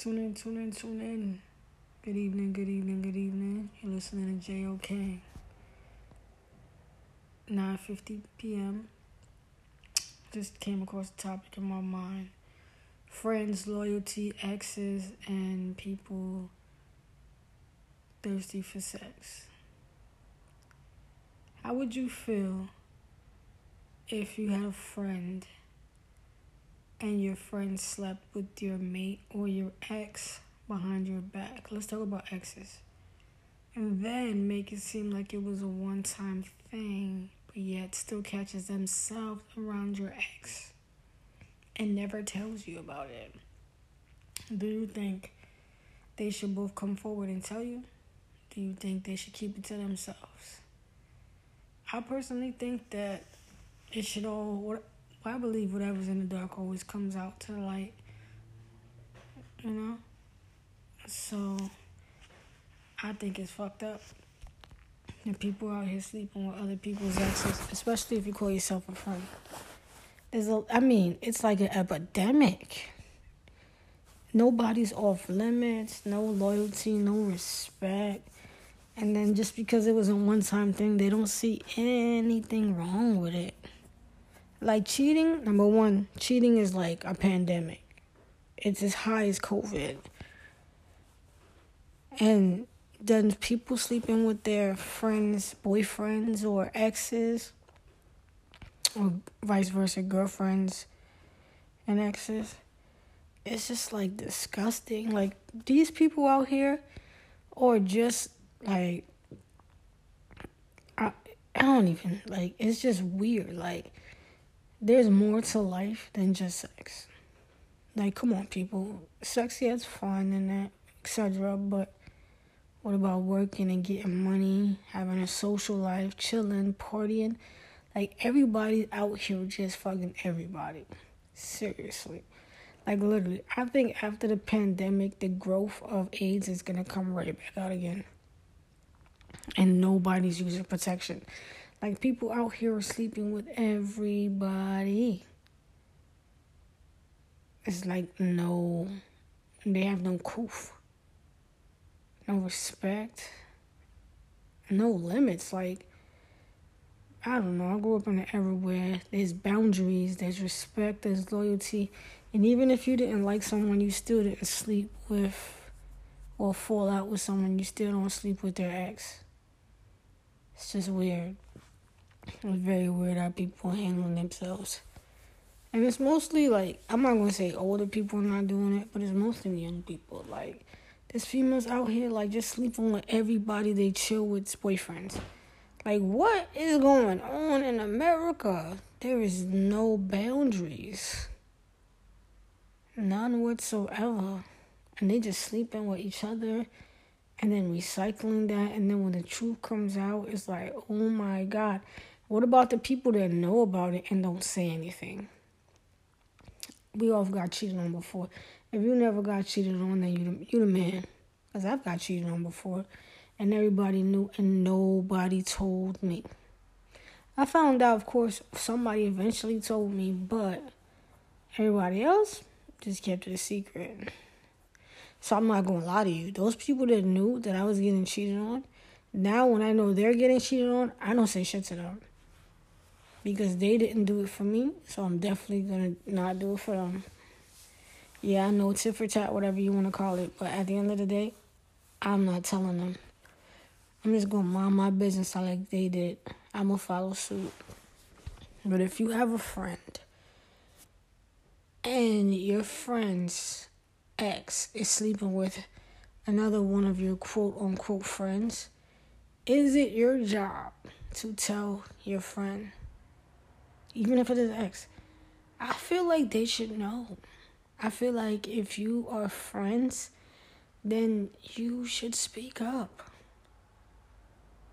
Tune in, tune in, tune in. Good evening, good evening, good evening. You're listening to JOK. 9.50 p.m. Just came across a topic in my mind. Friends, loyalty, exes, and people thirsty for sex. How would you feel if you had a friend and your friend slept with your mate or your ex behind your back. Let's talk about exes. And then make it seem like it was a one time thing, but yet still catches themselves around your ex and never tells you about it. Do you think they should both come forward and tell you? Do you think they should keep it to themselves? I personally think that it should all I believe whatever's in the dark always comes out to the light. You know? So, I think it's fucked up. And people out here sleeping with other people's exes, especially if you call yourself a friend. There's a, I mean, it's like an epidemic. Nobody's off limits, no loyalty, no respect. And then just because it was a one time thing, they don't see anything wrong with it. Like cheating, number one, cheating is like a pandemic. It's as high as COVID. And then people sleeping with their friends, boyfriends, or exes, or vice versa, girlfriends and exes. It's just like disgusting. Like these people out here, or just like I, I don't even like. It's just weird. Like there's more to life than just sex. Like, come on, people. Sex, yeah, it's fun and that, etc. But what about working and getting money, having a social life, chilling, partying? Like, everybody's out here just fucking everybody. Seriously. Like, literally. I think after the pandemic, the growth of AIDS is gonna come right back out again. And nobody's using protection. Like people out here are sleeping with everybody. It's like no, they have no coof, no respect, no limits. Like I don't know. I grew up in the everywhere. There's boundaries. There's respect. There's loyalty. And even if you didn't like someone, you still didn't sleep with or fall out with someone. You still don't sleep with their ex. It's just weird. It's very weird how people handling themselves. And it's mostly like I'm not gonna say older people are not doing it, but it's mostly young people. Like there's females out here like just sleeping with everybody they chill with boyfriends. Like what is going on in America? There is no boundaries. None whatsoever. And they just sleeping with each other and then recycling that and then when the truth comes out it's like, oh my god. What about the people that know about it and don't say anything? We all got cheated on before. If you never got cheated on, then you the, you the man. Cause I've got cheated on before, and everybody knew, and nobody told me. I found out, of course, somebody eventually told me, but everybody else just kept it a secret. So I'm not gonna lie to you. Those people that knew that I was getting cheated on, now when I know they're getting cheated on, I don't say shit to them because they didn't do it for me, so I'm definitely gonna not do it for them. Yeah, I know tit for tat, whatever you want to call it, but at the end of the day, I'm not telling them. I'm just gonna mind my business like they did. I'm gonna follow suit. But if you have a friend and your friend's ex is sleeping with another one of your quote unquote friends, is it your job to tell your friend even if it is ex, I feel like they should know. I feel like if you are friends, then you should speak up.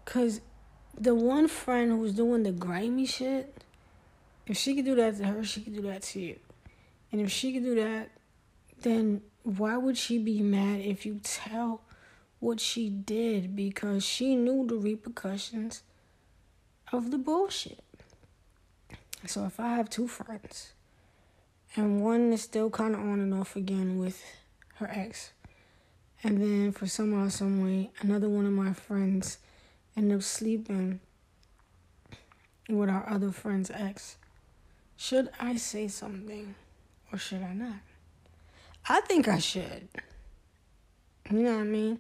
Cause the one friend who's doing the grimy shit, if she could do that to her, she could do that to you. And if she could do that, then why would she be mad if you tell what she did because she knew the repercussions of the bullshit? So if I have two friends and one is still kind of on and off again with her ex. And then for somehow, some way, another one of my friends end up sleeping with our other friend's ex. Should I say something or should I not? I think I should. You know what I mean?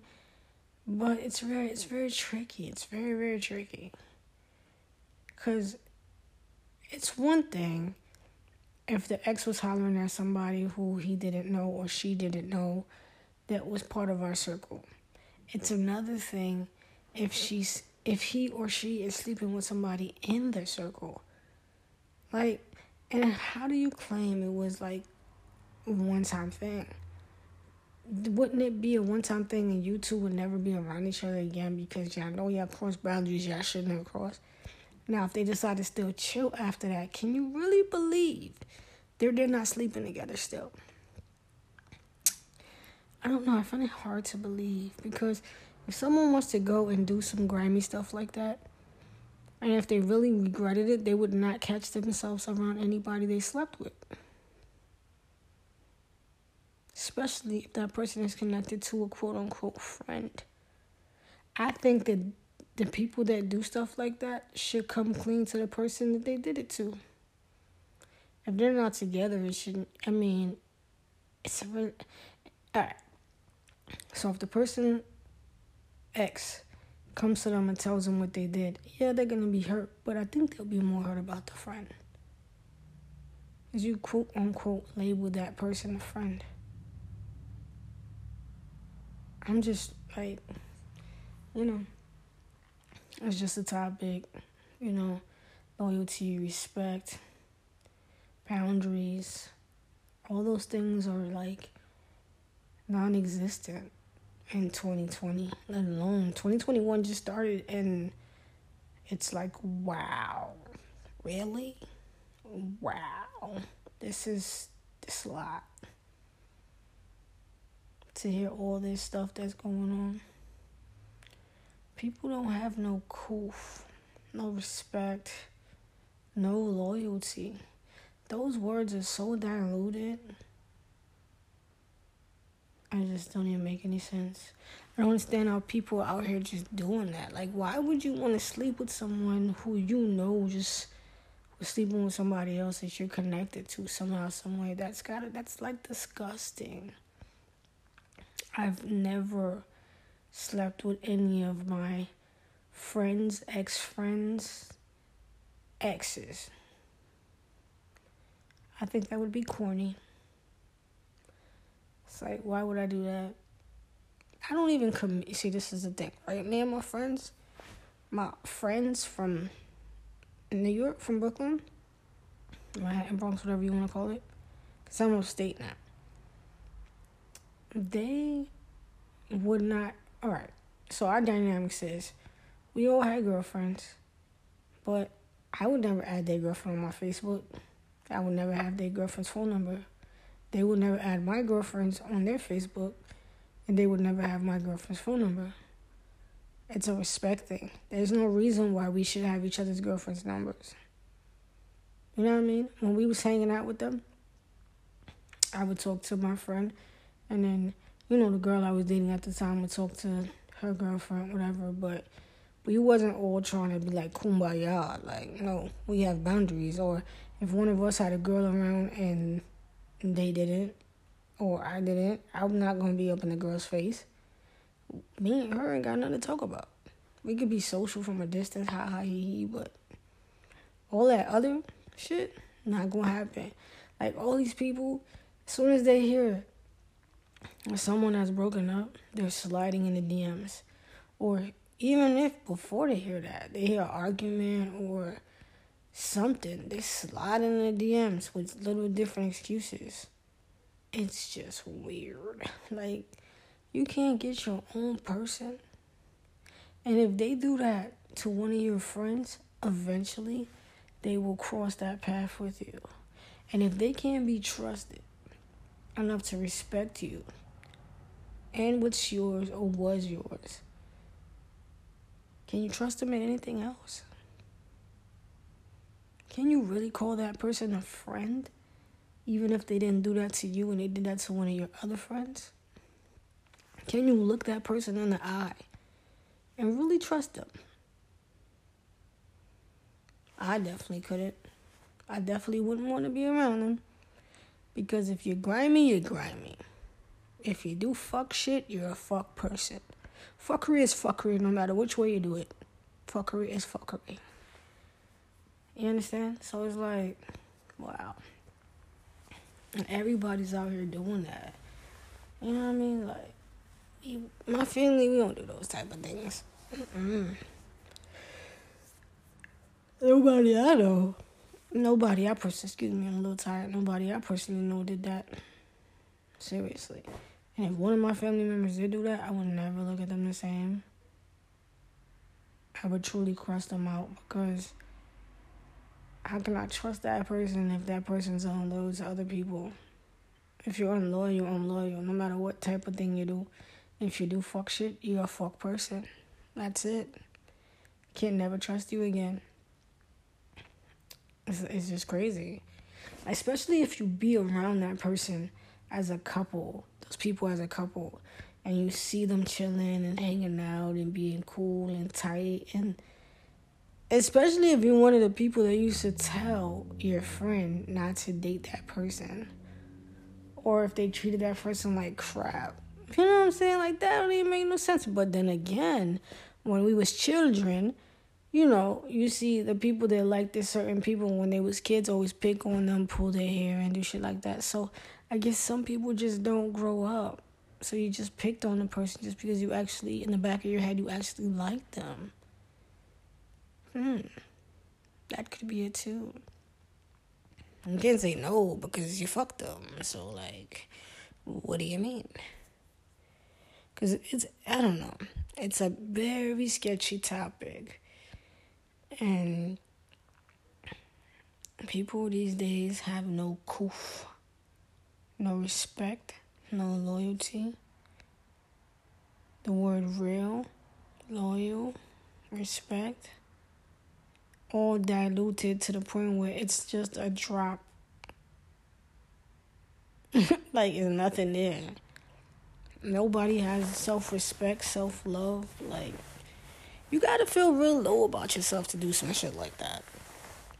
But it's very it's very tricky. It's very very tricky. Cuz it's one thing if the ex was hollering at somebody who he didn't know or she didn't know that was part of our circle. It's another thing if she's if he or she is sleeping with somebody in their circle. Like and how do you claim it was like a one time thing? Wouldn't it be a one time thing and you two would never be around each other again because y'all know y'all crossed boundaries y'all shouldn't have crossed? Now, if they decide to still chill after that, can you really believe they're they're not sleeping together still? I don't know. I find it hard to believe because if someone wants to go and do some grimy stuff like that, and if they really regretted it, they would not catch themselves around anybody they slept with. Especially if that person is connected to a quote unquote friend. I think that the people that do stuff like that should come clean to the person that they did it to. If they're not together, it shouldn't. I mean, it's a really. Alright. So if the person X comes to them and tells them what they did, yeah, they're gonna be hurt, but I think they'll be more hurt about the friend. As you quote unquote label that person a friend. I'm just like, you know. It's just a topic, you know, loyalty, respect, boundaries. All those things are like non existent in 2020, let alone 2021 just started and it's like, wow, really? Wow, this is this lot to hear all this stuff that's going on people don't have no coof, no respect, no loyalty. Those words are so diluted. I just don't even make any sense. I don't understand how people out here just doing that. Like, why would you want to sleep with someone who you know just was sleeping with somebody else that you're connected to somehow, some way? That's gotta. That's like disgusting. I've never slept with any of my friends, ex friends, exes. I think that would be corny. It's like, why would I do that? I don't even commit. See, this is the thing, right? Me and my friends, my friends from New York, from Brooklyn, Manhattan, Bronx, whatever you want to call it, because I'm upstate now. They would not all right. So our dynamics is we all had girlfriends, but I would never add their girlfriend on my Facebook. I would never have their girlfriend's phone number. They would never add my girlfriends on their Facebook, and they would never have my girlfriend's phone number. It's a respect thing. There's no reason why we should have each other's girlfriends' numbers. You know what I mean? When we was hanging out with them, I would talk to my friend, and then you know, the girl I was dating at the time would talk to her girlfriend, whatever, but we wasn't all trying to be like kumbaya. Like, no, we have boundaries. Or if one of us had a girl around and they didn't, or I didn't, I'm not gonna be up in the girl's face. Me and her ain't got nothing to talk about. We could be social from a distance, ha ha he he, but all that other shit not gonna happen. Like all these people, as soon as they hear someone has broken up, they're sliding in the DMs. Or even if before they hear that, they hear argument or something, they slide in the DMs with little different excuses. It's just weird. Like, you can't get your own person. And if they do that to one of your friends, eventually they will cross that path with you. And if they can't be trusted enough to respect you, and what's yours or was yours. Can you trust them in anything else? Can you really call that person a friend? Even if they didn't do that to you and they did that to one of your other friends? Can you look that person in the eye and really trust them? I definitely couldn't. I definitely wouldn't want to be around them. Because if you're grimy, you're grimy. If you do fuck shit, you're a fuck person. Fuckery is fuckery no matter which way you do it. Fuckery is fuckery. You understand? So it's like, wow. And everybody's out here doing that. You know what I mean? Like, you, my family, we don't do those type of things. Mm-mm. Nobody I know. Nobody I personally, excuse me, I'm a little tired. Nobody I personally know did that. Seriously. And if one of my family members did do that, I would never look at them the same. I would truly cross them out because how can I trust that person if that person's unloyal to other people? If you're unloyal, you're unloyal. No matter what type of thing you do. If you do fuck shit, you're a fuck person. That's it. Can't never trust you again. It's, it's just crazy. Especially if you be around that person as a couple, those people as a couple, and you see them chilling and hanging out and being cool and tight and especially if you're one of the people that used to tell your friend not to date that person or if they treated that person like crap. You know what i'm saying? Like that don't even make no sense. But then again when we was children you know, you see the people that like this certain people when they was kids always pick on them, pull their hair and do shit like that. So I guess some people just don't grow up. So you just picked on the person just because you actually in the back of your head you actually like them. Hmm. That could be it too. You can't say no because you fucked them. So like what do you mean? Cuz it's I don't know. It's a very sketchy topic and people these days have no koof, no respect, no loyalty. The word real, loyal, respect, all diluted to the point where it's just a drop. like, there's nothing there. Nobody has self respect, self love. Like, you gotta feel real low about yourself to do some shit like that.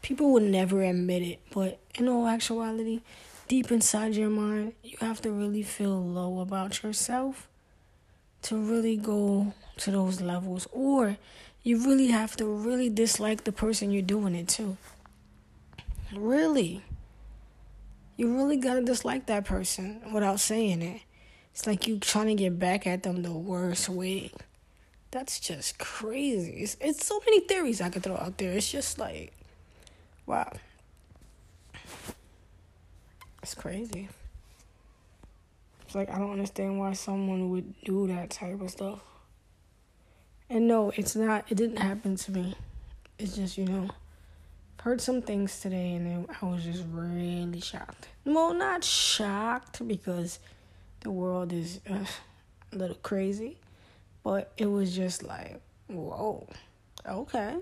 People would never admit it, but in all actuality, deep inside your mind, you have to really feel low about yourself to really go to those levels. Or you really have to really dislike the person you're doing it to. Really. You really gotta dislike that person without saying it. It's like you trying to get back at them the worst way. That's just crazy. It's, it's so many theories I could throw out there. It's just like, wow. It's crazy. It's like I don't understand why someone would do that type of stuff. And no, it's not. It didn't happen to me. It's just you know, I've heard some things today, and I was just really shocked. Well, not shocked because the world is uh, a little crazy, but it was just like, whoa, okay.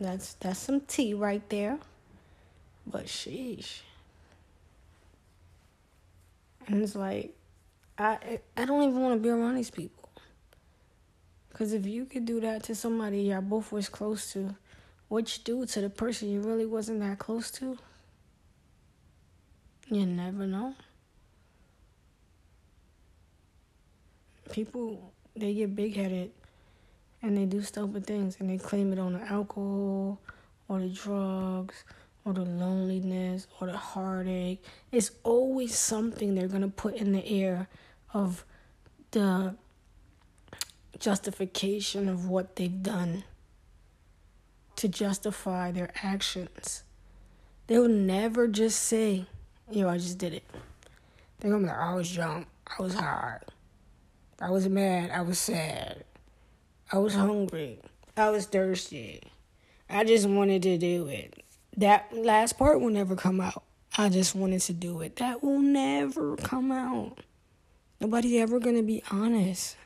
That's that's some tea right there. But sheesh. And it's like I I don't even want to be around these people. Cause if you could do that to somebody y'all both was close to, what you do to the person you really wasn't that close to, you never know. People they get big headed and they do stupid things and they claim it on the alcohol or the drugs or the loneliness or the heartache. It's always something they're gonna put in the air of the justification of what they've done to justify their actions. They will never just say, Yo, I just did it. They're gonna be like, I was drunk, I was hard. I was mad. I was sad. I was hungry. I was thirsty. I just wanted to do it. That last part will never come out. I just wanted to do it. That will never come out. Nobody's ever gonna be honest.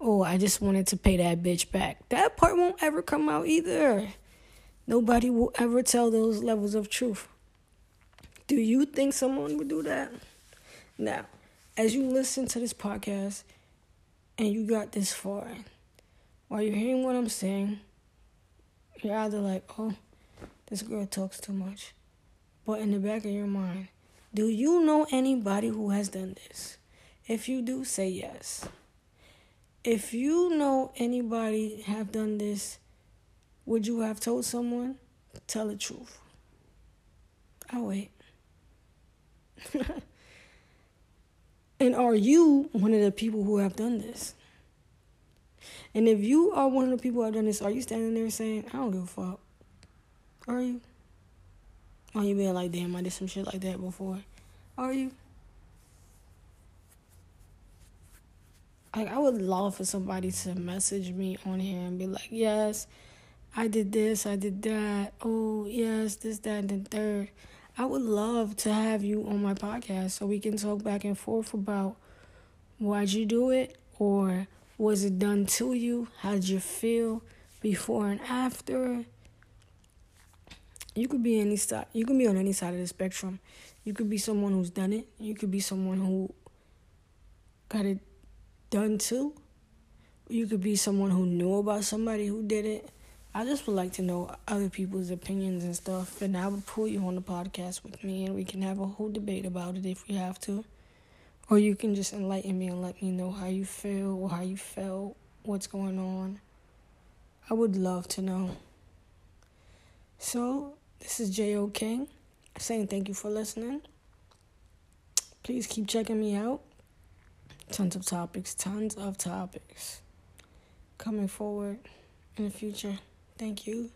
Oh, I just wanted to pay that bitch back. That part won't ever come out either. Nobody will ever tell those levels of truth. Do you think someone would do that? Now, as you listen to this podcast and you got this far, while you're hearing what I'm saying, you're either like, oh, this girl talks too much. But in the back of your mind, do you know anybody who has done this? If you do, say yes. If you know anybody have done this, would you have told someone? Tell the truth. I'll wait. and are you one of the people who have done this? And if you are one of the people who have done this, are you standing there saying, I don't give a fuck? Are you? Are you being like, damn, I did some shit like that before? Are you? Like, I would love for somebody to message me on here and be like, yes, I did this, I did that. Oh, yes, this, that, and the third. I would love to have you on my podcast so we can talk back and forth about why'd you do it or was it done to you? How did you feel before and after? You could be any side. You can be on any side of the spectrum. You could be someone who's done it. You could be someone who got it done too. You could be someone who knew about somebody who did it. I just would like to know other people's opinions and stuff, and I would pull you on the podcast with me, and we can have a whole debate about it if we have to. Or you can just enlighten me and let me know how you feel or how you felt, what's going on. I would love to know. So, this is J.O. King saying thank you for listening. Please keep checking me out. Tons of topics, tons of topics coming forward in the future. Thank you.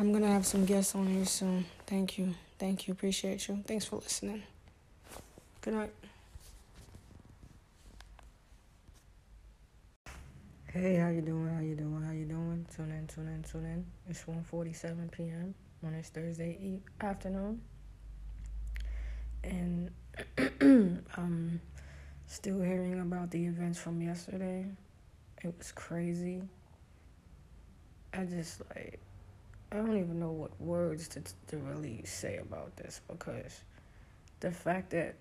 I'm going to have some guests on here soon. Thank you. Thank you. Appreciate you. Thanks for listening. Good night. Hey, how you doing? How you doing? How you doing? Tune in, tune in, tune in. It's 1.47 p.m. on this Thursday afternoon. And I'm still hearing about the events from yesterday. It was crazy. I just like I don't even know what words to to really say about this because the fact that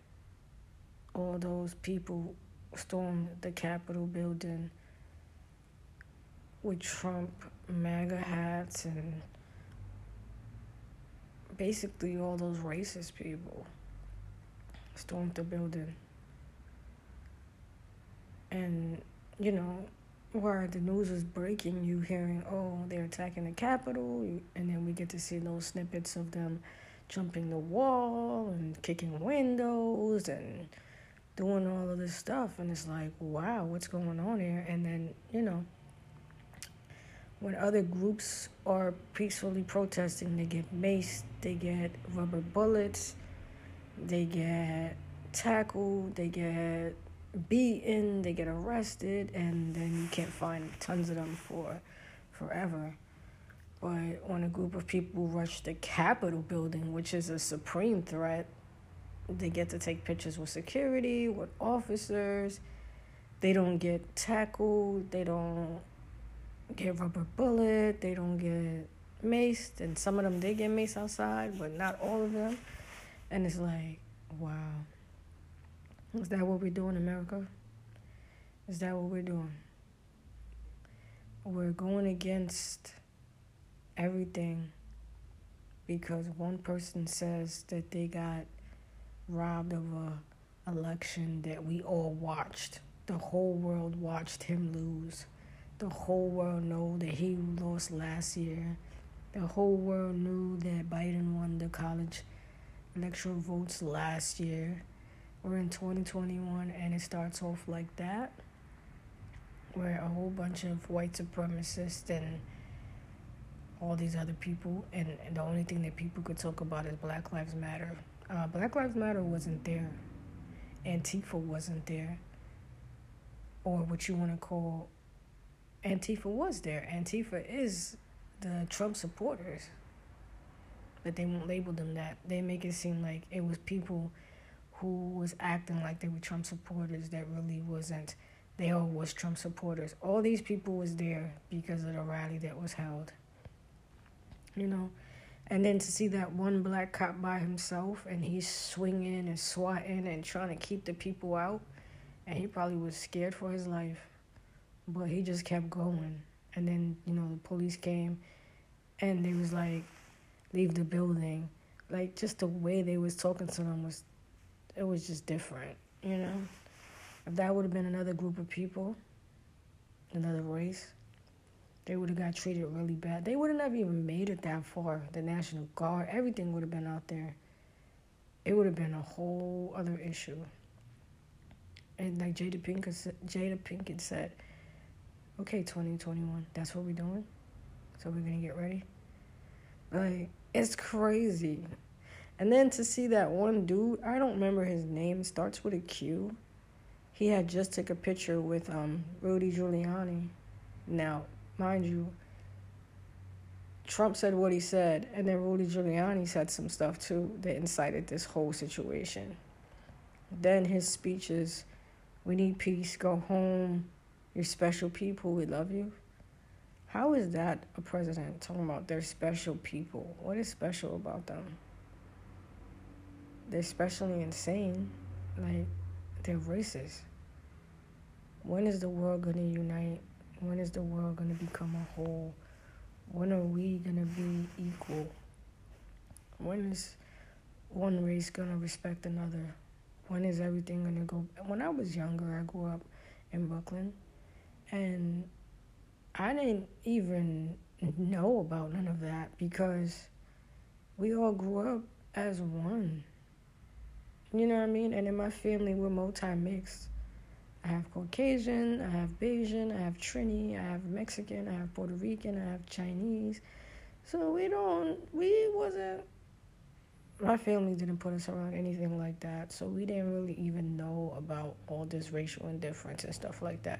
all those people stormed the Capitol building with Trump MAGA hats and basically all those racist people stormed the building. And, you know, where the news is breaking, you hearing, oh, they're attacking the Capitol, and then we get to see those snippets of them jumping the wall and kicking windows and doing all of this stuff. And it's like, wow, what's going on here? And then, you know, when other groups are peacefully protesting, they get maced, they get rubber bullets, they get tackled, they get beaten, they get arrested, and then you can't find tons of them for forever. But when a group of people rush the Capitol building, which is a supreme threat, they get to take pictures with security, with officers. They don't get tackled. They don't get rubber bullet. They don't get maced. And some of them did get maced outside, but not all of them. And it's like, wow. Is that what we do in America? Is that what we're doing? We're going against everything because one person says that they got robbed of a election that we all watched. The whole world watched him lose. The whole world know that he lost last year. The whole world knew that Biden won the college electoral votes last year. We're in 2021 and it starts off like that, where a whole bunch of white supremacists and all these other people, and, and the only thing that people could talk about is Black Lives Matter. Uh, Black Lives Matter wasn't there, Antifa wasn't there, or what you want to call Antifa was there. Antifa is the Trump supporters, but they won't label them that. They make it seem like it was people who was acting like they were Trump supporters that really wasn't. They all was Trump supporters. All these people was there because of the rally that was held. You know, and then to see that one black cop by himself and he's swinging and swatting and trying to keep the people out, and he probably was scared for his life, but he just kept going. And then you know the police came, and they was like, leave the building. Like just the way they was talking to them was, it was just different. You know, if that would have been another group of people, another race, they would have got treated really bad. They would have never even made it that far. The National Guard, everything would have been out there. It would have been a whole other issue. And like Jada Pinkett, Jada Pinkett said, okay, 2021, that's what we're doing. So we're going to get ready. Like, it's crazy. And then to see that one dude, I don't remember his name, starts with a Q. He had just took a picture with um Rudy Giuliani. Now, mind you, Trump said what he said, and then Rudy Giuliani said some stuff too that incited this whole situation. Then his speeches, we need peace, go home, you're special people, we love you. How is that a president talking about they're special people? What is special about them? They're especially insane. Like, they're racist. When is the world going to unite? When is the world going to become a whole? When are we going to be equal? When is one race going to respect another? When is everything going to go? When I was younger, I grew up in Brooklyn. And I didn't even know about none of that because we all grew up as one. You know what I mean? And in my family, we're multi mixed. I have Caucasian, I have Bajan, I have Trini, I have Mexican, I have Puerto Rican, I have Chinese. So we don't, we wasn't, my family didn't put us around anything like that. So we didn't really even know about all this racial indifference and stuff like that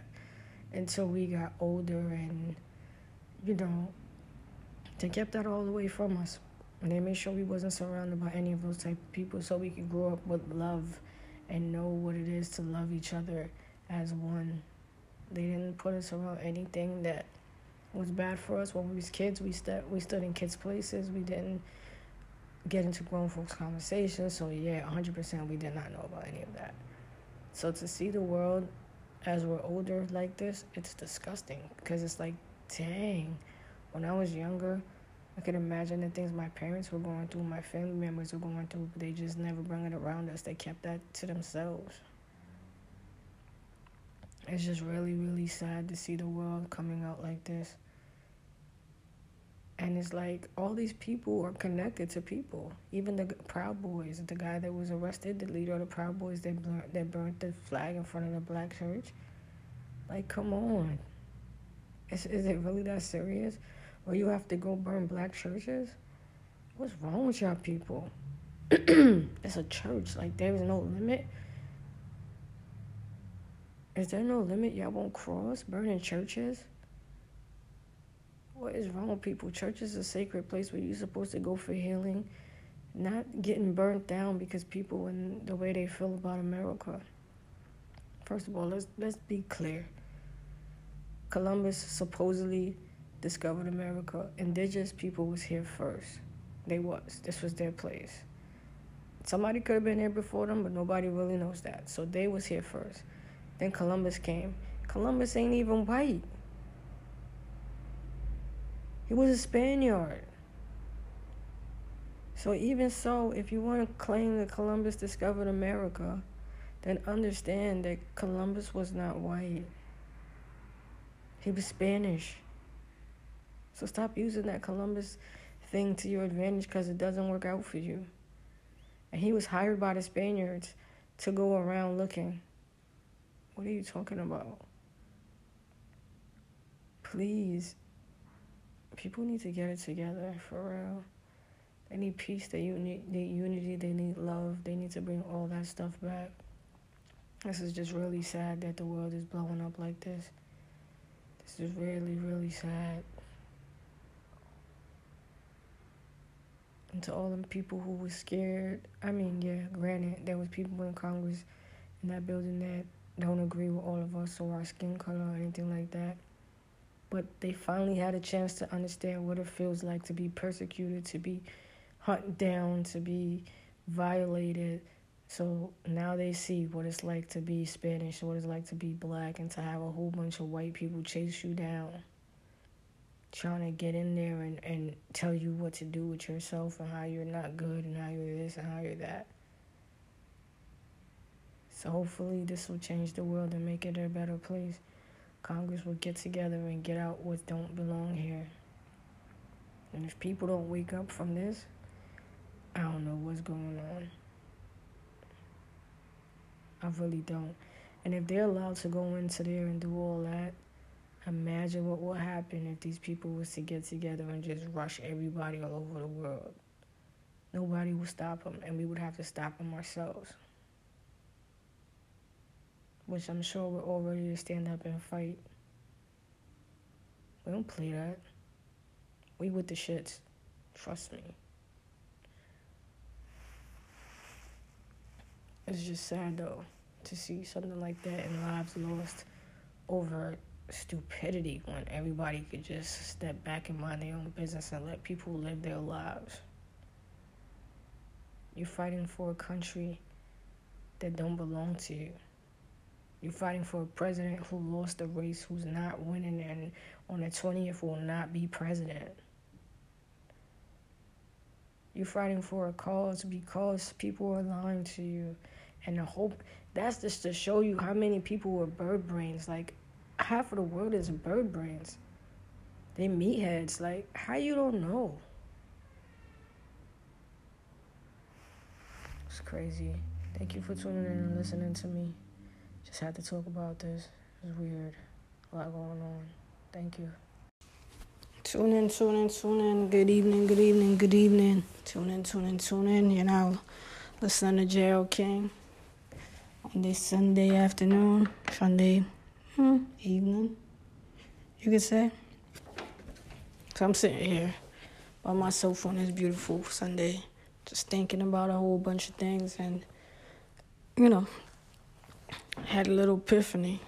until we got older and you know they kept that all the way from us and they made sure we wasn't surrounded by any of those type of people so we could grow up with love and know what it is to love each other as one. They didn't put us around anything that was bad for us when we was kids. We stood we stood in kids places. We didn't get into grown folks conversations. So yeah 100% we did not know about any of that. So to see the world as we're older like this, it's disgusting because it's like, dang, when I was younger, I could imagine the things my parents were going through, my family members were going through, but they just never brought it around us. They kept that to themselves. It's just really, really sad to see the world coming out like this. And it's like all these people are connected to people. Even the Proud Boys, the guy that was arrested, the leader of the Proud Boys that burnt, that burnt the flag in front of the black church. Like, come on. Is, is it really that serious? Or you have to go burn black churches? What's wrong with y'all people? it's a church. Like, there is no limit. Is there no limit y'all won't cross burning churches? What is wrong with people? Church is a sacred place where you're supposed to go for healing, not getting burnt down because people and the way they feel about America. First of all, let's let's be clear. Columbus supposedly discovered America. Indigenous people was here first. They was. This was their place. Somebody could have been here before them, but nobody really knows that. So they was here first. Then Columbus came. Columbus ain't even white. He was a Spaniard. So, even so, if you want to claim that Columbus discovered America, then understand that Columbus was not white. He was Spanish. So, stop using that Columbus thing to your advantage because it doesn't work out for you. And he was hired by the Spaniards to go around looking. What are you talking about? Please people need to get it together for real. They need peace, they need, they unity, they need love. They need to bring all that stuff back. This is just really sad that the world is blowing up like this. This is really, really sad. And to all them people who were scared, I mean, yeah, granted, there was people in Congress in that building that don't agree with all of us or our skin color or anything like that. But they finally had a chance to understand what it feels like to be persecuted, to be hunted down, to be violated, So now they see what it's like to be Spanish, what it's like to be black, and to have a whole bunch of white people chase you down, trying to get in there and, and tell you what to do with yourself and how you're not good and how you're this and how you're that. So hopefully this will change the world and make it a better place. Congress will get together and get out what don't belong here. And if people don't wake up from this, I don't know what's going on. I really don't. And if they're allowed to go into there and do all that, imagine what will happen if these people was to get together and just rush everybody all over the world. Nobody would stop them, and we would have to stop them ourselves. Which I'm sure we're all ready to stand up and fight. We don't play that. We with the shits. Trust me. It's just sad though to see something like that and lives lost over stupidity when everybody could just step back and mind their own business and let people live their lives. You're fighting for a country that don't belong to you. You're fighting for a president who lost the race, who's not winning, and on the 20th will not be president. You're fighting for a cause because people are lying to you. And the hope that's just to show you how many people are bird brains. Like half of the world is bird brains. They meatheads. Like how you don't know? It's crazy. Thank you for tuning in and listening to me. Just had to talk about this. It's weird. A lot going on. Thank you. Tune in, tune in, tune in. Good evening, good evening, good evening. Tune in, tune in, tune in. You know, listen to J.O. King on this Sunday afternoon, Sunday hmm, evening, you could say. So I'm sitting here by myself on this beautiful Sunday, just thinking about a whole bunch of things and, you know, had a little epiphany.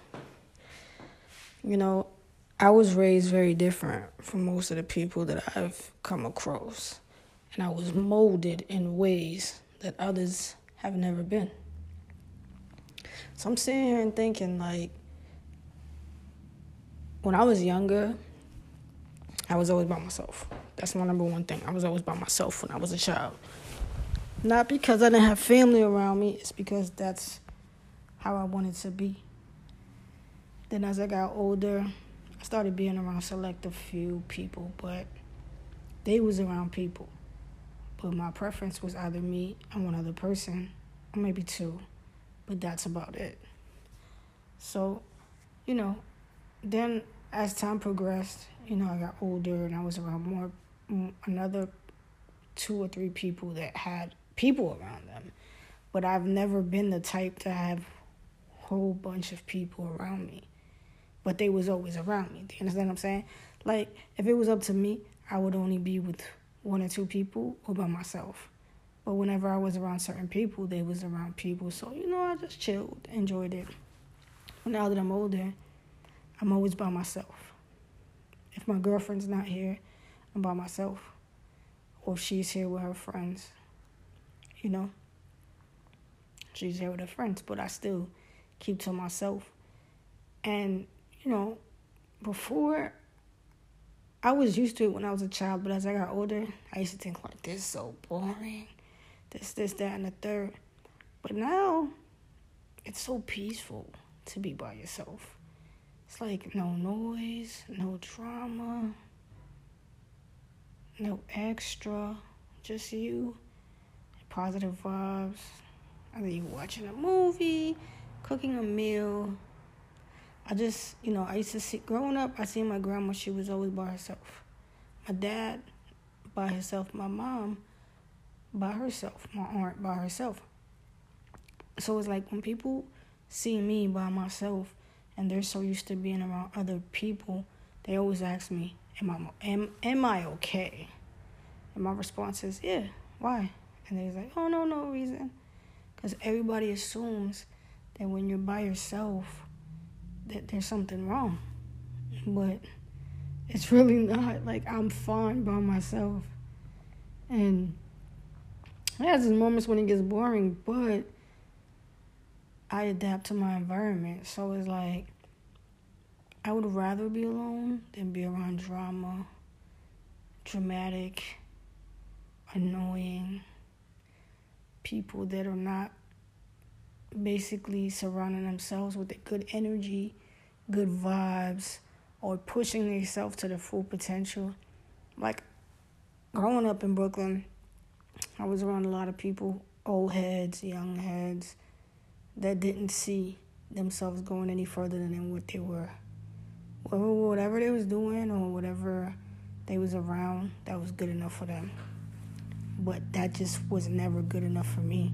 You know, I was raised very different from most of the people that I've come across. And I was molded in ways that others have never been. So I'm sitting here and thinking, like, when I was younger, I was always by myself. That's my number one thing. I was always by myself when I was a child. Not because I didn't have family around me, it's because that's how I wanted to be. Then as I got older, I started being around select a few people, but they was around people. But my preference was either me and one other person, or maybe two but that's about it. So, you know, then as time progressed, you know, I got older and I was around more, another two or three people that had people around them. But I've never been the type to have a whole bunch of people around me. But they was always around me. Do you understand what I'm saying? Like, if it was up to me, I would only be with one or two people or by myself. But whenever I was around certain people, they was around people. So, you know, I just chilled, enjoyed it. Now that I'm older, I'm always by myself. If my girlfriend's not here, I'm by myself. Or she's here with her friends, you know. She's here with her friends, but I still keep to myself. And, you know, before I was used to it when I was a child, but as I got older, I used to think like this is so boring this, this, that, and the third. But now, it's so peaceful to be by yourself. It's like no noise, no drama, no extra, just you, positive vibes. Either you watching a movie, cooking a meal. I just, you know, I used to see, growing up, I seen my grandma, she was always by herself. My dad, by himself. My mom, by herself, my aunt by herself. So it's like when people see me by myself and they're so used to being around other people, they always ask me, "Am I am am I okay?" And my response is, "Yeah, why?" And they're like, "Oh no, no reason," because everybody assumes that when you're by yourself, that there's something wrong, but it's really not. Like I'm fine by myself, and it has moments when it gets boring, but I adapt to my environment. So it's like I would rather be alone than be around drama, dramatic, annoying people that are not basically surrounding themselves with good energy, good vibes, or pushing themselves to their full potential. Like growing up in Brooklyn, I was around a lot of people, old heads, young heads, that didn't see themselves going any further than what they were. Whatever whatever they was doing or whatever they was around, that was good enough for them. But that just was never good enough for me.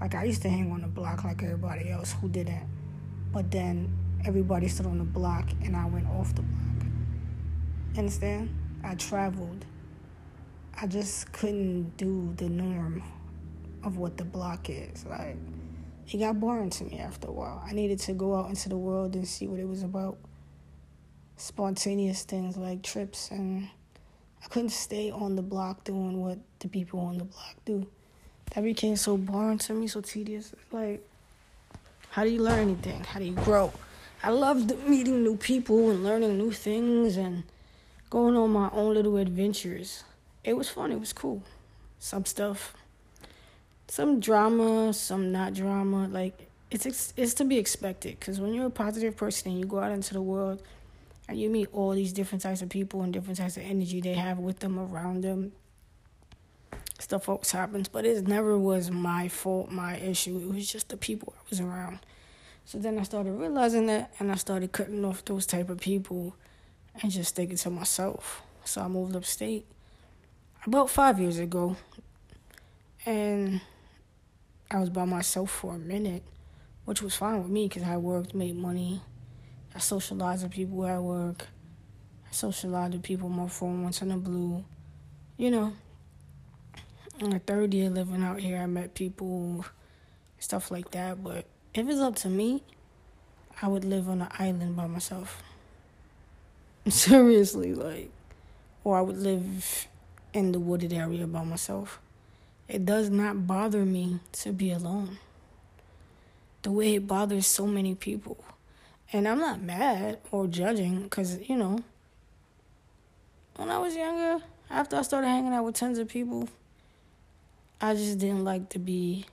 Like I used to hang on the block like everybody else who didn't. But then everybody stood on the block and I went off the block. Understand? I traveled. I just couldn't do the norm of what the block is. Like it got boring to me after a while. I needed to go out into the world and see what it was about. Spontaneous things like trips and I couldn't stay on the block doing what the people on the block do that became so boring to me, so tedious. Like, how do you learn anything? How do you grow? I loved meeting new people and learning new things and going on my own little adventures. It was fun. It was cool. Some stuff, some drama, some not drama. Like it's it's to be expected because when you're a positive person and you go out into the world and you meet all these different types of people and different types of energy they have with them around them stuff always happens, but it never was my fault, my issue. It was just the people I was around. So then I started realizing that, and I started cutting off those type of people, and just thinking to myself. So I moved upstate about five years ago, and I was by myself for a minute, which was fine with me because I worked, made money, I socialized with people at work, I socialized with people on my phone once in a blue, you know in the third year living out here, I met people, stuff like that. But if it's up to me, I would live on an island by myself. Seriously, like, or I would live in the wooded area by myself. It does not bother me to be alone. The way it bothers so many people. And I'm not mad or judging because, you know, when I was younger, after I started hanging out with tons of people, I just didn't like to be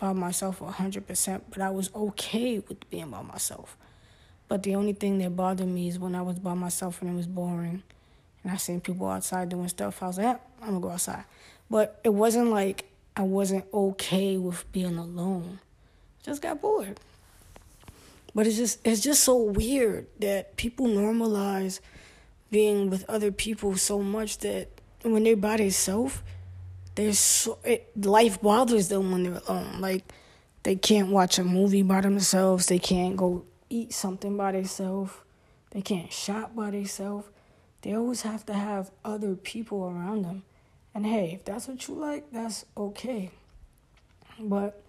by myself 100%, but I was okay with being by myself. But the only thing that bothered me is when I was by myself and it was boring and I seen people outside doing stuff, I was like, I'm gonna go outside. But it wasn't like I wasn't okay with being alone. Just got bored. But it's just it's just so weird that people normalize being with other people so much that when they're by themselves, there's so, it, life bothers them when they're alone. Like they can't watch a movie by themselves. They can't go eat something by themselves. They can't shop by themselves. They always have to have other people around them. And hey, if that's what you like, that's okay. But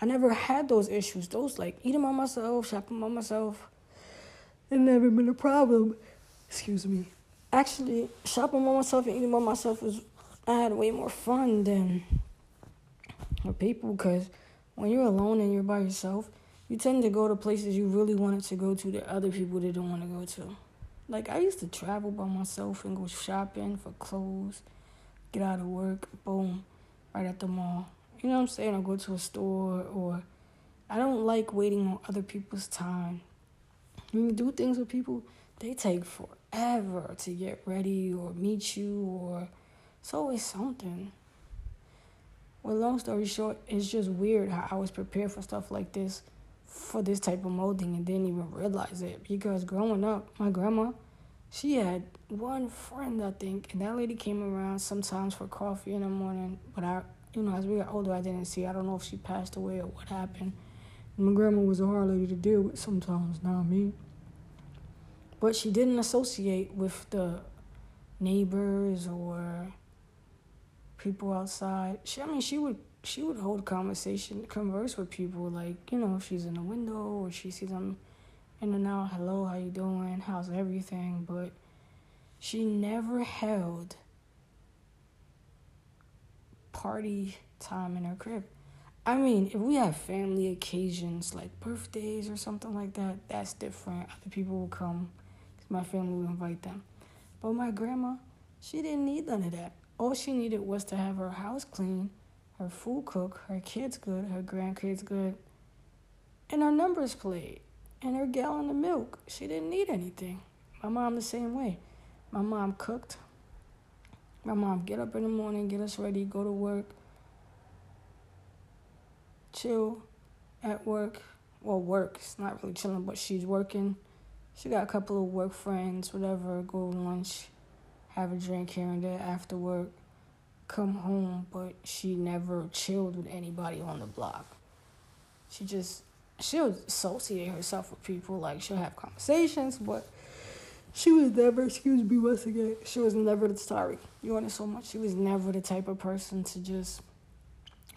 I never had those issues. Those like eating by myself, shopping by myself. It never been a problem. Excuse me. Actually, shopping by myself and eating by myself was I had way more fun than with people because when you're alone and you're by yourself, you tend to go to places you really wanted to go to that other people didn't want to go to. Like I used to travel by myself and go shopping for clothes, get out of work, boom, right at the mall. You know what I'm saying? Or go to a store or I don't like waiting on other people's time. When you do things with people, they take forever to get ready or meet you or it's always something. Well, long story short, it's just weird how I was prepared for stuff like this, for this type of molding, and didn't even realize it. Because growing up, my grandma, she had one friend, I think, and that lady came around sometimes for coffee in the morning. But I, you know, as we got older, I didn't see. I don't know if she passed away or what happened. My grandma was a hard lady to deal with sometimes, not me. But she didn't associate with the neighbors or people outside. She, I mean, she would she would hold conversation, converse with people, like you know, if she's in the window or she sees them in and out. Hello, how you doing? How's everything? But she never held party time in her crib. I mean, if we have family occasions like birthdays or something like that, that's different. Other people will come. My family will invite them. But my grandma, she didn't need none of that. All she needed was to have her house clean, her food cooked, her kids good, her grandkids good, and her numbers played, and her gallon of milk. She didn't need anything. My mom the same way. My mom cooked. My mom get up in the morning, get us ready, go to work, chill at work. Well, work. It's not really chilling, but she's working. She got a couple of work friends, whatever, go lunch, have a drink here and there after work, come home, but she never chilled with anybody on the block. She just she'll associate herself with people, like she'll have conversations, but she was never, excuse me once again, she was never the sorry. You want it so much. She was never the type of person to just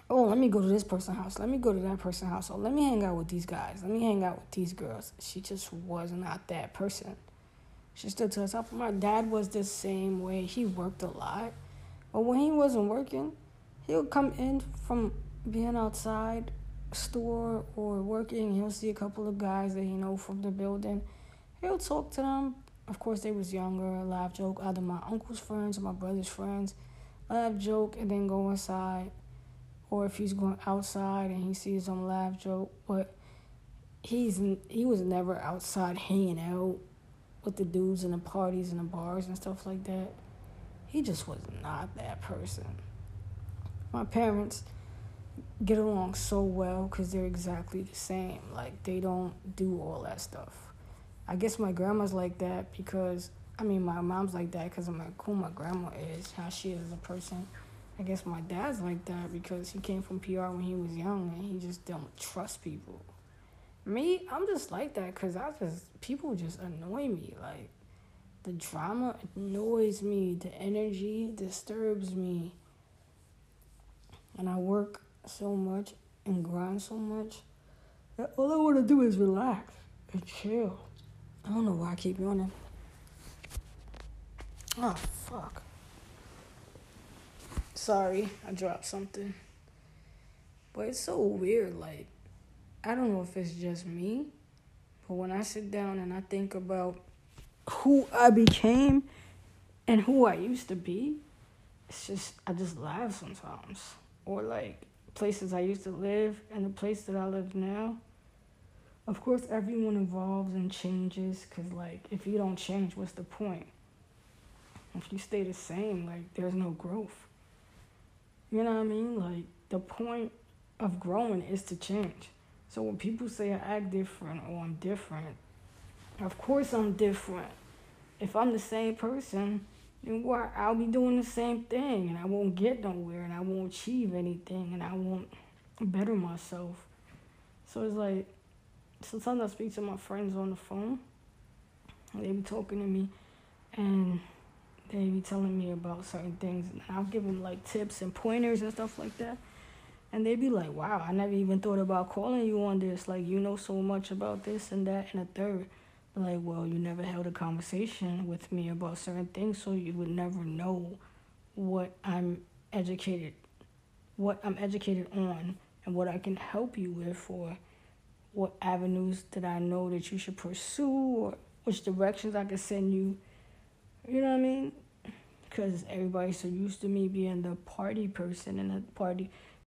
oh, let me go to this person's house. Let me go to that person's house. Oh, let me hang out with these guys. Let me hang out with these girls. She just was not that person. She stood to herself. My dad was the same way. He worked a lot. But when he wasn't working, he would come in from being outside store or working. He'll see a couple of guys that he know from the building. He'll talk to them. Of course, they was younger. Laugh, joke. Either my uncle's friends or my brother's friends. Laugh, joke, and then go inside or if he's going outside and he sees some laugh joke, but he's he was never outside hanging out with the dudes in the parties and the bars and stuff like that. He just was not that person. My parents get along so well because they're exactly the same. Like they don't do all that stuff. I guess my grandma's like that because I mean my mom's like that because of my who my grandma is, how she is as a person. I guess my dad's like that because he came from PR when he was young and he just don't trust people. Me, I'm just like that because I just, people just annoy me. Like, the drama annoys me, the energy disturbs me. And I work so much and grind so much that all I want to do is relax and chill. I don't know why I keep yawning. Oh, ah, fuck. Sorry, I dropped something. But it's so weird. Like, I don't know if it's just me, but when I sit down and I think about who I became and who I used to be, it's just, I just laugh sometimes. Or like places I used to live and the place that I live now. Of course, everyone evolves and changes because, like, if you don't change, what's the point? If you stay the same, like, there's no growth. You know what I mean? Like the point of growing is to change. So when people say I act different or I'm different, of course I'm different. If I'm the same person, then why I'll be doing the same thing and I won't get nowhere and I won't achieve anything and I won't better myself. So it's like sometimes I speak to my friends on the phone. They be talking to me and they be telling me about certain things and I'll give them like tips and pointers and stuff like that. And they'd be like, wow, I never even thought about calling you on this. Like, you know so much about this and that and a third. Like, well, you never held a conversation with me about certain things, so you would never know what I'm educated, what I'm educated on, and what I can help you with, or what avenues that I know that you should pursue, or which directions I can send you. You know what I mean? because everybody's so used to me being the party person and the party